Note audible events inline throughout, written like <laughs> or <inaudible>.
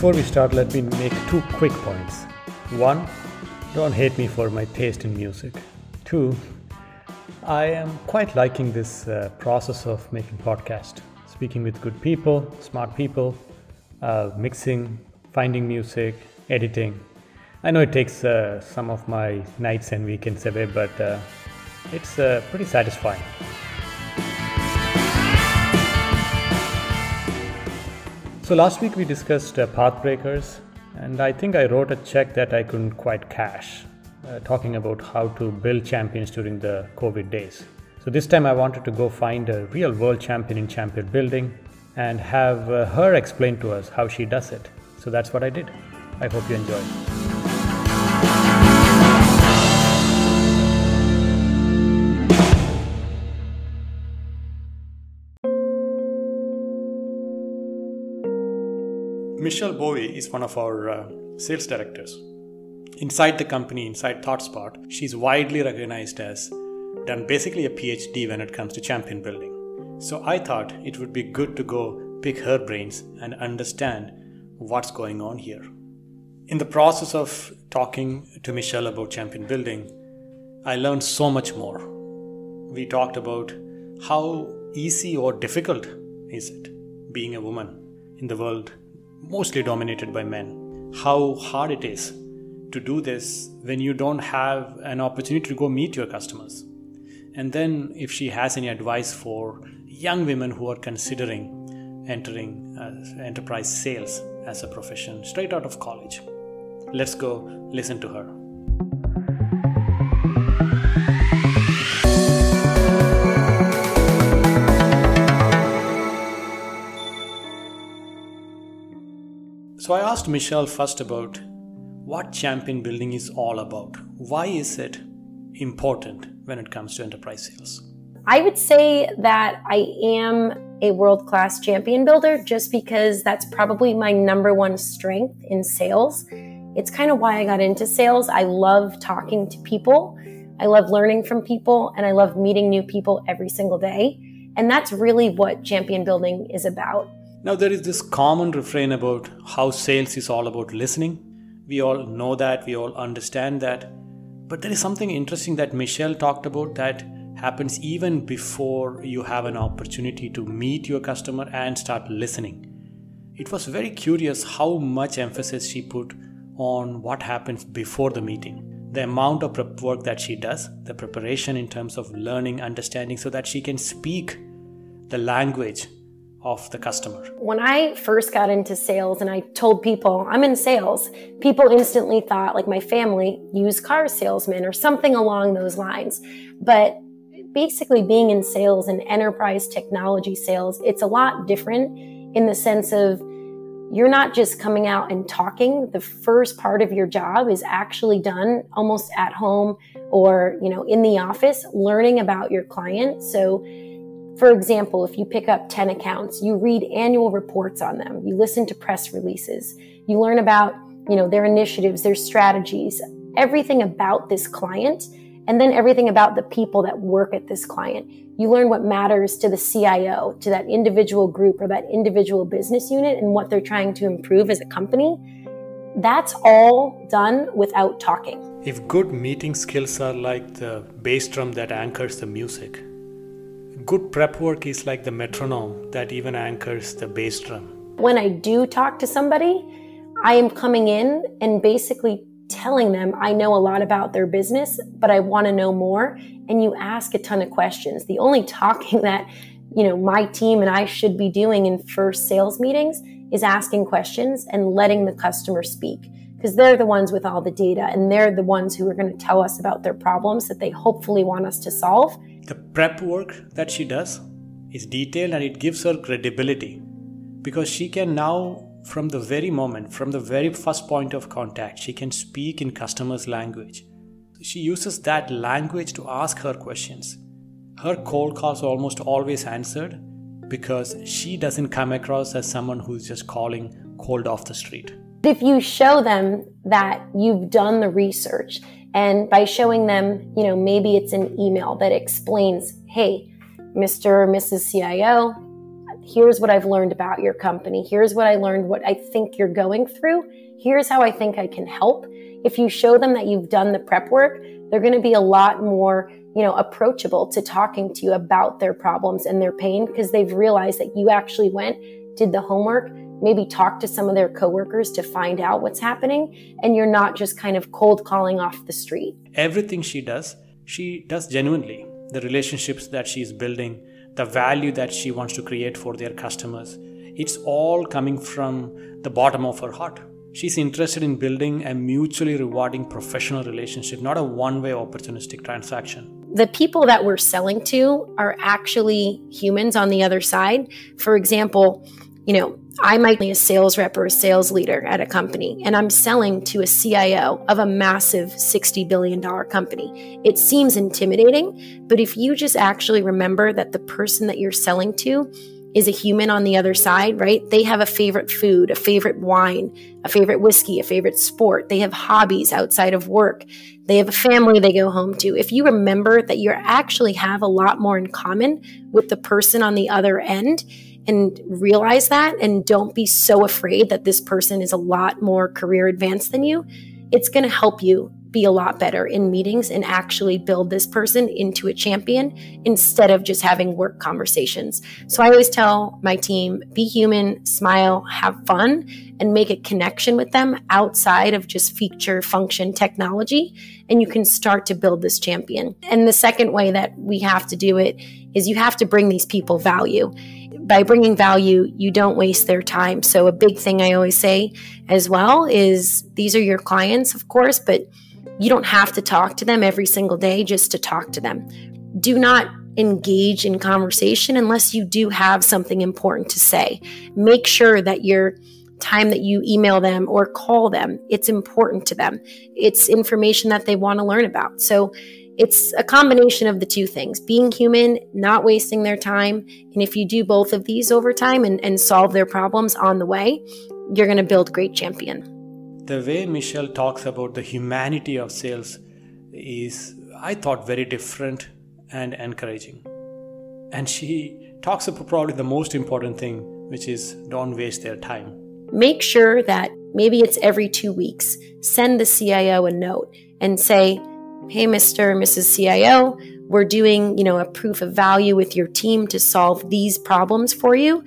Before we start, let me make two quick points. One, don't hate me for my taste in music. Two, I am quite liking this uh, process of making podcast, speaking with good people, smart people, uh, mixing, finding music, editing. I know it takes uh, some of my nights and weekends away, but uh, it's uh, pretty satisfying. So last week we discussed uh, pathbreakers, and I think I wrote a check that I couldn't quite cash, uh, talking about how to build champions during the COVID days. So this time I wanted to go find a real world champion in champion building and have uh, her explain to us how she does it. So that's what I did. I hope you enjoy. Michelle Bowie is one of our uh, sales directors. Inside the company, inside ThoughtSpot, she's widely recognized as done basically a PhD when it comes to champion building. So I thought it would be good to go pick her brains and understand what's going on here. In the process of talking to Michelle about champion building, I learned so much more. We talked about how easy or difficult is it being a woman in the world mostly dominated by men. How hard it is to do this when you don't have an opportunity to go meet your customers. And then, if she has any advice for young women who are considering entering uh, enterprise sales as a profession straight out of college, let's go listen to her. So I asked Michelle first about what champion building is all about. Why is it important when it comes to enterprise sales? I would say that I am a world class champion builder just because that's probably my number one strength in sales. It's kind of why I got into sales. I love talking to people, I love learning from people, and I love meeting new people every single day. And that's really what champion building is about. Now, there is this common refrain about how sales is all about listening. We all know that, we all understand that. But there is something interesting that Michelle talked about that happens even before you have an opportunity to meet your customer and start listening. It was very curious how much emphasis she put on what happens before the meeting. The amount of prep work that she does, the preparation in terms of learning, understanding, so that she can speak the language of the customer. When I first got into sales and I told people I'm in sales, people instantly thought like my family, used car salesman or something along those lines. But basically being in sales and enterprise technology sales, it's a lot different in the sense of you're not just coming out and talking. The first part of your job is actually done almost at home or, you know, in the office, learning about your client. So for example, if you pick up 10 accounts, you read annual reports on them, you listen to press releases, you learn about, you know, their initiatives, their strategies, everything about this client, and then everything about the people that work at this client. You learn what matters to the CIO, to that individual group or that individual business unit and what they're trying to improve as a company. That's all done without talking. If good meeting skills are like the bass drum that anchors the music, good prep work is like the metronome that even anchors the bass drum. When I do talk to somebody, I am coming in and basically telling them I know a lot about their business, but I want to know more. And you ask a ton of questions. The only talking <laughs> that, you know, my team and I should be doing in first sales meetings is asking questions and letting the customer speak because they're the ones with all the data and they're the ones who are going to tell us about their problems that they hopefully want us to solve. The prep work that she does is detailed and it gives her credibility because she can now, from the very moment, from the very first point of contact, she can speak in customer's language. She uses that language to ask her questions. Her cold calls are almost always answered because she doesn't come across as someone who's just calling cold off the street. If you show them that you've done the research and by showing them, you know, maybe it's an email that explains, hey, Mr. or Mrs. CIO, here's what I've learned about your company. Here's what I learned, what I think you're going through. Here's how I think I can help. If you show them that you've done the prep work, they're going to be a lot more, you know, approachable to talking to you about their problems and their pain because they've realized that you actually went, did the homework, maybe talk to some of their coworkers to find out what's happening and you're not just kind of cold calling off the street. Everything she does, she does genuinely. The relationships that she's building, the value that she wants to create for their customers, it's all coming from the bottom of her heart. She's interested in building a mutually rewarding professional relationship, not a one way opportunistic transaction. The people that we're selling to are actually humans on the other side. For example, you know, I might be a sales rep or a sales leader at a company, and I'm selling to a CIO of a massive $60 billion company. It seems intimidating, but if you just actually remember that the person that you're selling to is a human on the other side, right? They have a favorite food, a favorite wine, a favorite whiskey, a favorite sport. They have hobbies outside of work. They have a family they go home to. If you remember that you actually have a lot more in common with the person on the other end and realize that and don't be so afraid that this person is a lot more career advanced than you, it's going to help you be a lot better in meetings and actually build this person into a champion instead of just having work conversations. So I always tell my team be human, smile, have fun, and make a connection with them outside of just feature function technology. And you can start to build this champion. And the second way that we have to do it is you have to bring these people value by bringing value, you don't waste their time. So, a big thing I always say as well is these are your clients, of course, but you don't have to talk to them every single day just to talk to them. Do not engage in conversation unless you do have something important to say. Make sure that your time that you email them or call them, it's important to them. It's information that they want to learn about. So it's a combination of the two things being human, not wasting their time. And if you do both of these over time and, and solve their problems on the way, you're going to build great champion the way Michelle talks about the humanity of sales is, I thought, very different and encouraging. And she talks about probably the most important thing, which is don't waste their time. Make sure that maybe it's every two weeks, send the CIO a note and say, hey, Mr. and Mrs. CIO, we're doing, you know, a proof of value with your team to solve these problems for you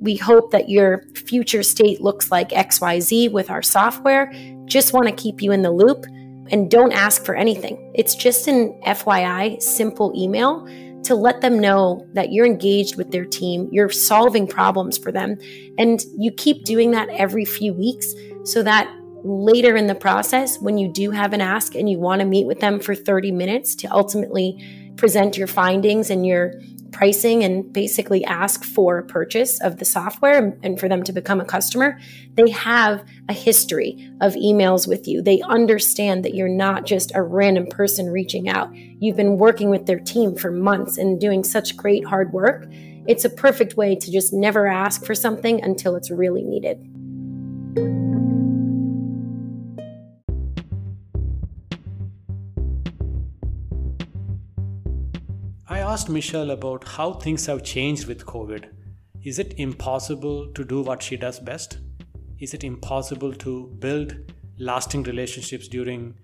we hope that your future state looks like XYZ with our software. Just want to keep you in the loop and don't ask for anything. It's just an FYI, simple email to let them know that you're engaged with their team, you're solving problems for them, and you keep doing that every few weeks so that later in the process, when you do have an ask and you want to meet with them for 30 minutes to ultimately present your findings and your pricing and basically ask for purchase of the software and for them to become a customer, they have a history of emails with you. They understand that you're not just a random person reaching out. You've been working with their team for months and doing such great hard work. It's a perfect way to just never ask for something until it's really needed. Asked Michelle about how things have changed with COVID. Is it impossible to do what she does best? Is it impossible to build lasting relationships during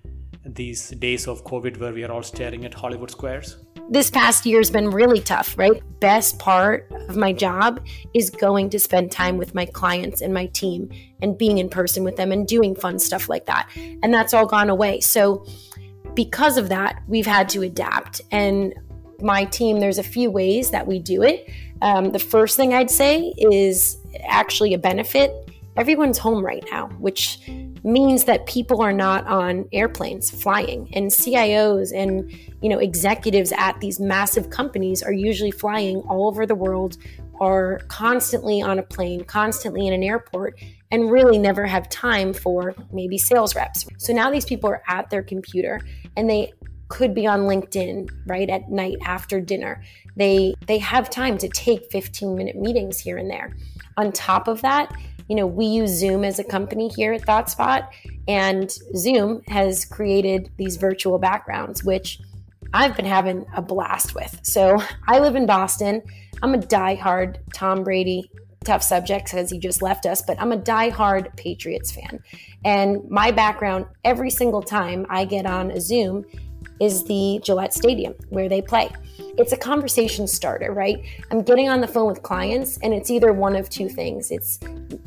these days of COVID where we are all staring at Hollywood squares? This past year has been really tough, right? Best part of my job is going to spend time with my clients and my team and being in person with them and doing fun stuff like that. And that's all gone away. So, because of that, we've had to adapt. And my team, there's a few ways that we do it. Um, the first thing I'd say is actually a benefit. Everyone's home right now, which means that people are not on airplanes flying and CIOs and you know executives at these massive companies are usually flying all over the world are constantly on a plane, constantly in an airport and really never have time for maybe sales reps. So now these people are at their computer and they could be on LinkedIn right at night after dinner. They they have time to take 15 minute meetings here and there. On top of that, you know, we use Zoom as a company here at ThoughtSpot and Zoom has created these virtual backgrounds which I've been having a blast with. So I live in Boston. I'm a die-hard Tom Brady tough subject because he just left us, but I'm a die-hard Patriots fan. And my background every single time I get on a Zoom is the Gillette Stadium where they play. It's a conversation starter, right? I'm getting on the phone with clients and it's either one of two things. It's,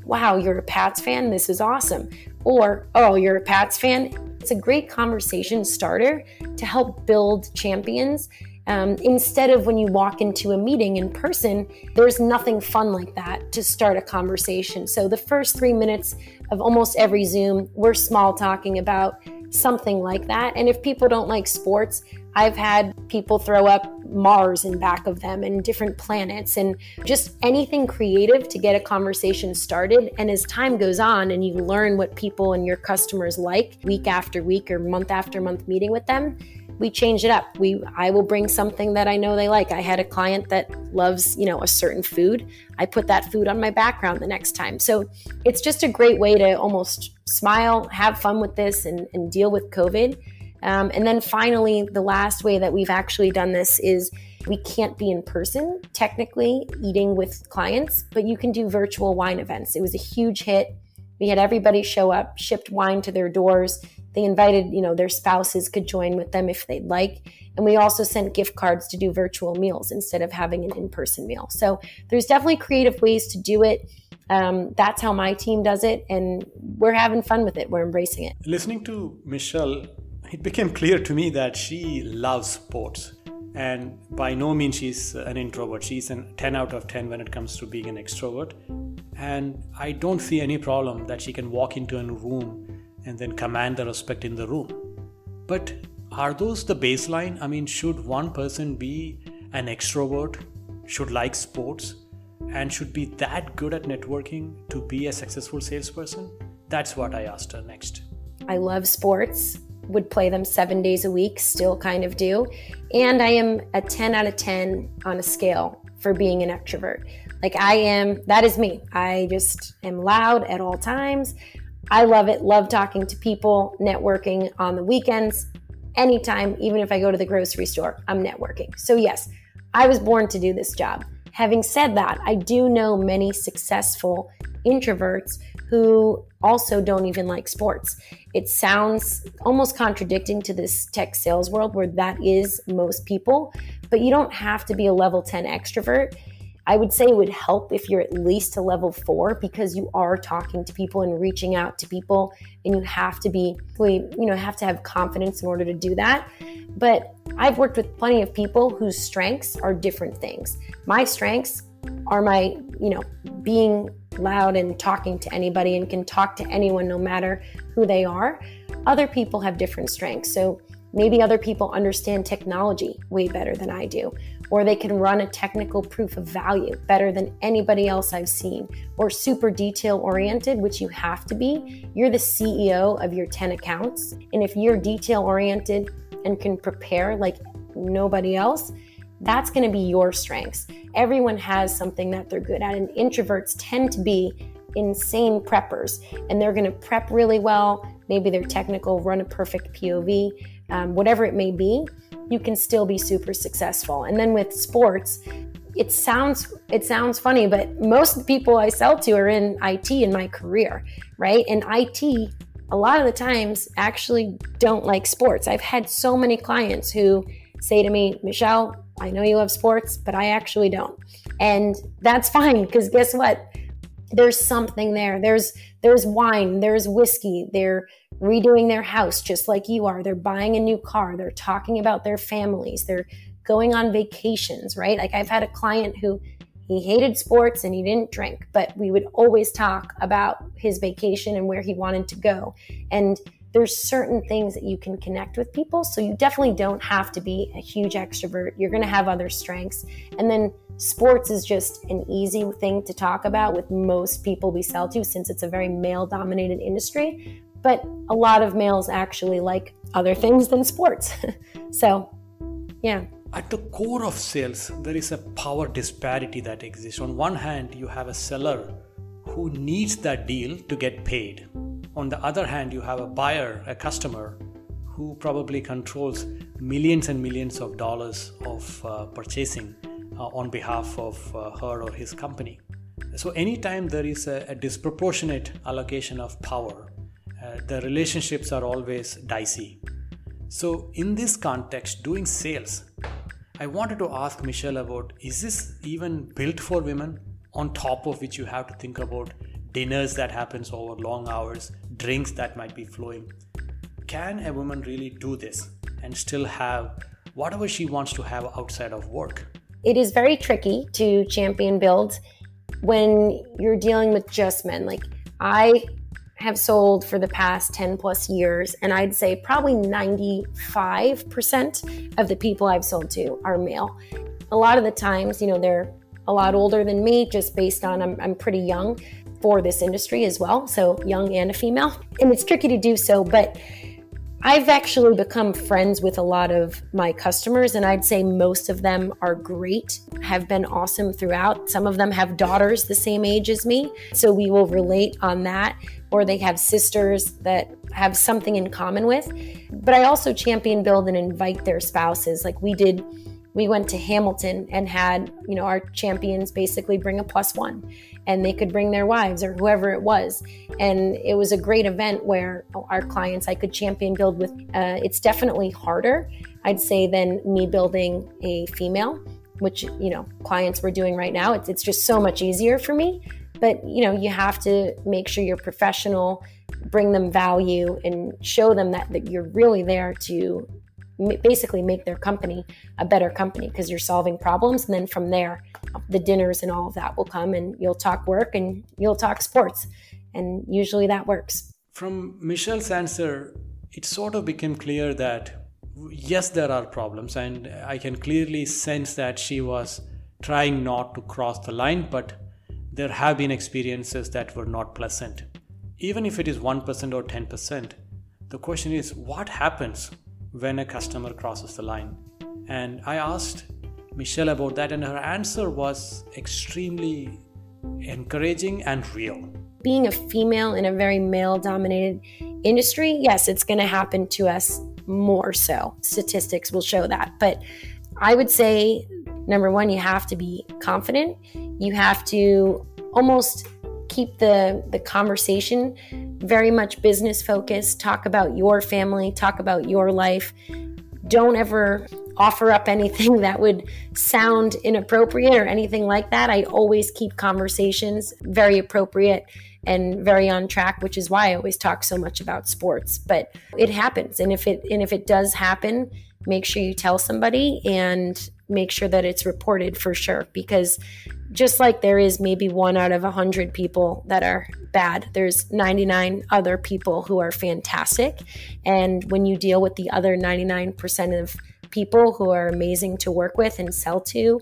wow, you're a Pats fan? This is awesome. Or, oh, you're a Pats fan? It's a great conversation starter to help build champions. Um, instead of when you walk into a meeting in person, there's nothing fun like that to start a conversation. So, the first three minutes of almost every Zoom, we're small talking about something like that. And if people don't like sports, I've had people throw up Mars in back of them and different planets and just anything creative to get a conversation started. And as time goes on and you learn what people and your customers like week after week or month after month meeting with them, we change it up. We I will bring something that I know they like. I had a client that loves, you know, a certain food. I put that food on my background the next time. So it's just a great way to almost smile, have fun with this and, and deal with COVID. Um, and then finally, the last way that we've actually done this is we can't be in person, technically, eating with clients, but you can do virtual wine events. It was a huge hit. We had everybody show up, shipped wine to their doors. They invited, you know, their spouses could join with them if they'd like. And we also sent gift cards to do virtual meals instead of having an in person meal. So there's definitely creative ways to do it. Um, that's how my team does it. And we're having fun with it. We're embracing it. Listening to Michelle, it became clear to me that she loves sports. And by no means she's an introvert. She's a 10 out of 10 when it comes to being an extrovert. And I don't see any problem that she can walk into a room and then command the respect in the room. But are those the baseline? I mean, should one person be an extrovert, should like sports, and should be that good at networking to be a successful salesperson? That's what I asked her next. I love sports would play them seven days a week, still kind of do. And I am a 10 out of 10 on a scale for being an extrovert. Like I am, that is me. I just am loud at all times. I love it, love talking to people, networking on the weekends, anytime, even if I go to the grocery store, I'm networking. So, yes, I was born to do this job. Having said that, I do know many successful introverts who also don't even like sports. It sounds almost contradicting to this tech sales world where that is most people, but you don't have to be a level 10 extrovert. I would say it would help if you're at least a level four because you are talking to people and reaching out to people, and you have to be, you know, have to have confidence in order to do that. But I've worked with plenty of people whose strengths are different things. My strengths are my, you know, being loud and talking to anybody and can talk to anyone no matter who they are. Other people have different strengths. So maybe other people understand technology way better than I do, or they can run a technical proof of value better than anybody else I've seen, or super detail oriented, which you have to be. You're the CEO of your 10 accounts. And if you're detail oriented and can prepare like nobody else, that's going to be your strengths. Everyone has something that they're good at, and introverts tend to be insane preppers, and they're going to prep really well. Maybe they're technical, run a perfect POV, um, whatever it may be. You can still be super successful. And then with sports, it sounds it sounds funny, but most of the people I sell to are in IT in my career, right? And IT a lot of the times actually don't like sports. I've had so many clients who say to me, Michelle, I know you love sports, but I actually don't. And that's fine because guess what? There's something there. There's there's wine, there's whiskey. They're redoing their house just like you are. They're buying a new car. They're talking about their families. They're going on vacations, right? Like I've had a client who he hated sports and he didn't drink, but we would always talk about his vacation and where he wanted to go. And there's certain things that you can connect with people. So you definitely don't have to be a huge extrovert. You're going to have other strengths. And then sports is just an easy thing to talk about with most people we sell to since it's a very male dominated industry. But a lot of males actually like other things than sports. <laughs> so, yeah. At the core of sales, there is a power disparity that exists. On one hand, you have a seller who needs that deal to get paid on the other hand, you have a buyer, a customer, who probably controls millions and millions of dollars of uh, purchasing uh, on behalf of uh, her or his company. So, anytime there is a, a disproportionate allocation of power, the relationships are always dicey. So, in this context, doing sales, I wanted to ask Michelle about is this even built for women? On top of which, you have to think about dinners that happens over long hours, drinks that might be flowing. Can a woman really do this and still have whatever she wants to have outside of work? It is very tricky to champion build when you're dealing with just men. Like I have sold for the past 10 plus years, and I'd say probably 95% of the people I've sold to are male. A lot of the times, you know, they're a lot older than me just based on I'm, I'm pretty young for this industry as well. So, young and a female. And it's tricky to do so, but I've actually become friends with a lot of my customers, and I'd say most of them are great, have been awesome throughout. Some of them have daughters the same age as me, so we will relate on that, or they have sisters that have something in common with. But I also champion build and invite their spouses. Like we did we went to Hamilton and had, you know, our champions basically bring a plus one and they could bring their wives or whoever it was. And it was a great event where our clients I could champion build with. Uh, it's definitely harder, I'd say, than me building a female, which, you know, clients were doing right now. It's, it's just so much easier for me. But, you know, you have to make sure you're professional, bring them value, and show them that, that you're really there to basically make their company a better company because you're solving problems and then from there the dinners and all of that will come and you'll talk work and you'll talk sports and usually that works. From michelle's answer it sort of became clear that yes there are problems and i can clearly sense that she was trying not to cross the line but there have been experiences that were not pleasant. Even if it is 1% or 10% the question is what happens when a customer crosses the line. And I asked Michelle about that, and her answer was extremely encouraging and real. Being a female in a very male dominated industry, yes, it's going to happen to us more so. Statistics will show that. But I would say number one, you have to be confident. You have to almost keep the, the conversation very much business focused. Talk about your family, talk about your life. Don't ever offer up <laughs> anything that would sound inappropriate or anything like that. I always keep conversations very appropriate and very on track, which is why I always talk so much about sports. But it happens. And if it and if it does happen, make sure you tell somebody and make sure that it's reported for sure because just like there is maybe one out of a hundred people that are bad, there's 99 other people who are fantastic. And when you deal with the other 99% of people who are amazing to work with and sell to,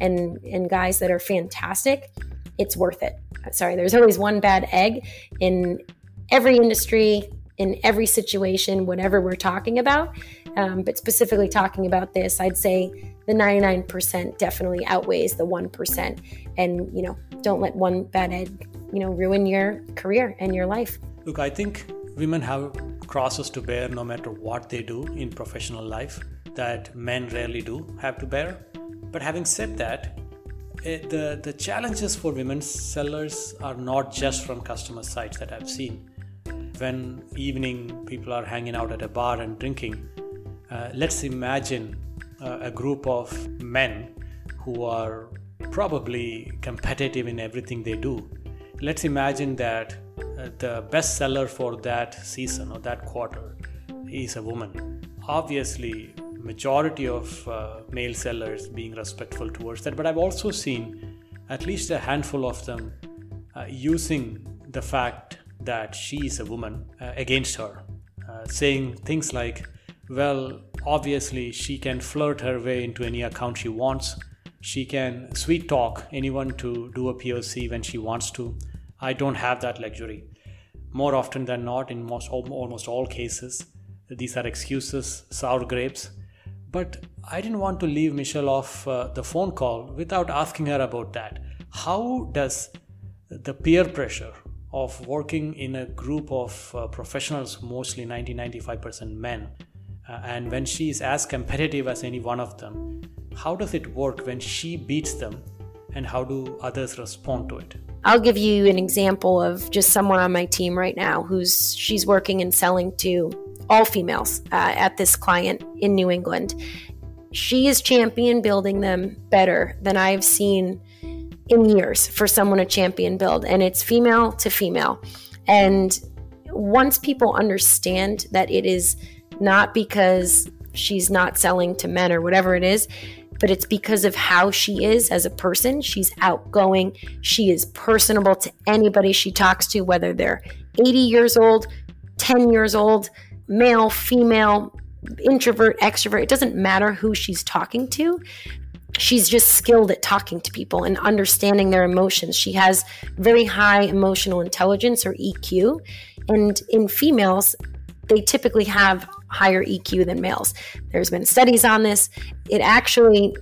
and, and guys that are fantastic, it's worth it. Sorry, there's always one bad egg in every industry, in every situation, whatever we're talking about. Um, but specifically talking about this, I'd say the 99% definitely outweighs the 1%. And, you know, don't let one bad egg, you know, ruin your career and your life. Look, I think women have crosses to bear no matter what they do in professional life that men rarely do have to bear. But having said that, it, eh, the, the challenges for women sellers are not just from customer sites that I've seen. When evening people are hanging out at a bar and drinking, uh, let's imagine a group of men who are probably competitive in everything they do. Let's imagine that uh, the best seller for that season or that quarter is a woman. Obviously, majority of uh, male sellers being respectful towards that, but I've also seen at least a handful of them uh, using the fact that she is a woman uh, against her, uh, saying things like, well, obviously she can flirt her way into any account she wants. She can sweet talk anyone to do a POC when she wants to. I don't have that luxury. More often than not, in most almost all cases, these are excuses, sour grapes. But I didn't want to leave Michelle off uh, the phone call without asking her about that. How does the peer pressure of working in a group of uh, professionals, mostly 90 95% men, uh, and when she is as competitive as any one of them, how does it work when she beats them, and how do others respond to it? I'll give you an example of just someone on my team right now who's she's working and selling to all females uh, at this client in New England. She is champion building them better than I've seen in years for someone to champion build, and it's female to female. And once people understand that it is not because she's not selling to men or whatever it is, but it's because of how she is as a person. She's outgoing, she is personable to anybody she talks to, whether they're 80 years old, 10 years old, male, female, introvert, extrovert. It doesn't matter who she's talking to. She's just skilled at talking to people and understanding their emotions. She has very high emotional intelligence or EQ. And in females, they typically have higher EQ than males. There's been studies on this. It actually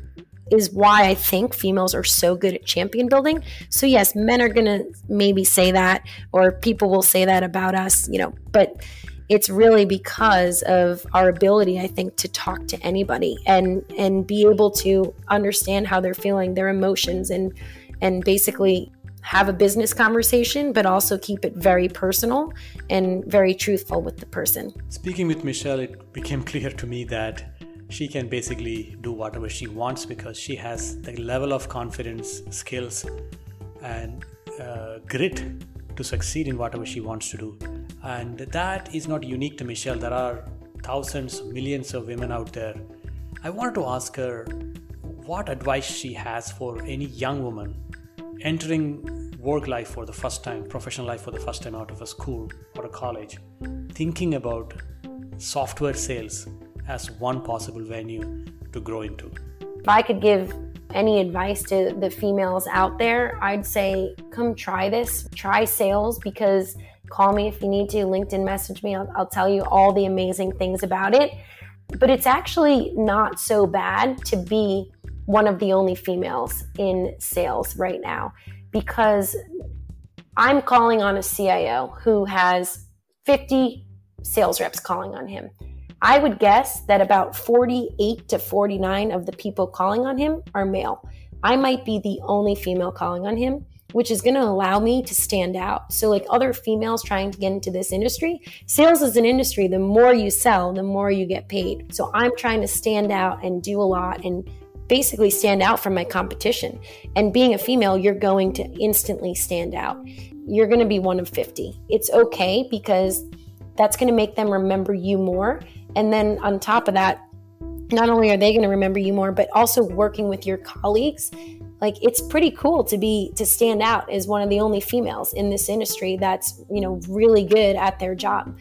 is why I think females are so good at champion building. So yes, men are going to maybe say that or people will say that about us, you know, but it's really because of our ability i think to talk to anybody and and be able to understand how they're feeling their emotions and and basically have a business conversation but also keep it very personal and very truthful with the person speaking with michelle it became clear to me that she can basically do whatever she wants because she has the level of confidence skills and uh, grit to succeed in whatever she wants to do and that is not unique to Michelle. There are thousands, millions of women out there. I wanted to ask her what advice she has for any young woman entering work life for the first time, professional life for the first time out of a school or a college, thinking about software sales as one possible venue to grow into. If I could give any advice to the females out there, I'd say come try this, try sales because Call me if you need to, LinkedIn message me. I'll, I'll tell you all the amazing things about it. But it's actually not so bad to be one of the only females in sales right now because I'm calling on a CIO who has 50 sales reps calling on him. I would guess that about 48 to 49 of the people calling on him are male. I might be the only female calling on him which is going to allow me to stand out. So, like other females trying to get into this industry, sales is an industry. The more you sell, the more you get paid. So, I'm trying to stand out and do a lot and basically stand out from my competition. And being a female, you're going to instantly stand out. You're going to be one of 50. It's okay because that's going to make them remember you more. And then on top of that, not only are they going to remember you more, but also working with your colleagues like it's pretty cool to be to stand out as one of the only females in this industry that's you know really good at their job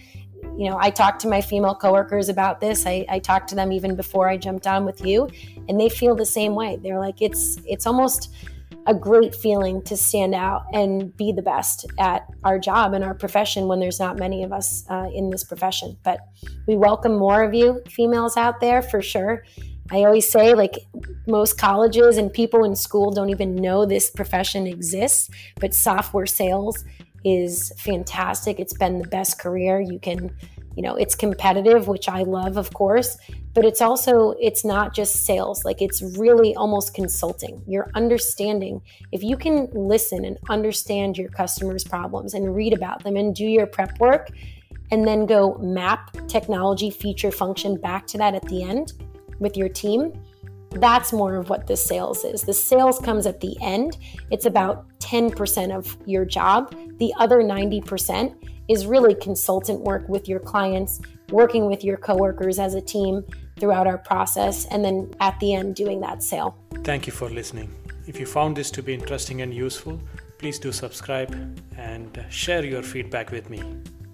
you know i talked to my female coworkers about this I, I talked to them even before i jumped on with you and they feel the same way they're like it's it's almost a great feeling to stand out and be the best at our job and our profession when there's not many of us uh, in this profession. But we welcome more of you females out there for sure. I always say, like, most colleges and people in school don't even know this profession exists, but software sales is fantastic. It's been the best career. You can, you know, it's competitive, which I love, of course, but it's also, it's not just sales. Like, it's really almost consulting. You're understanding. If you can listen and understand your customers' problems and read about them and do your prep work, and then go map technology feature function back to that at the end with your team, that's more of what the sales is. The sales comes at the end. It's about 10% of your job. The other 90% is really consultant work with your clients, working with your coworkers as a team throughout our process, and then at the end, doing that sale. Thank you for listening. If you found this to be interesting and useful, please do subscribe and share your feedback with me.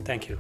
Thank you.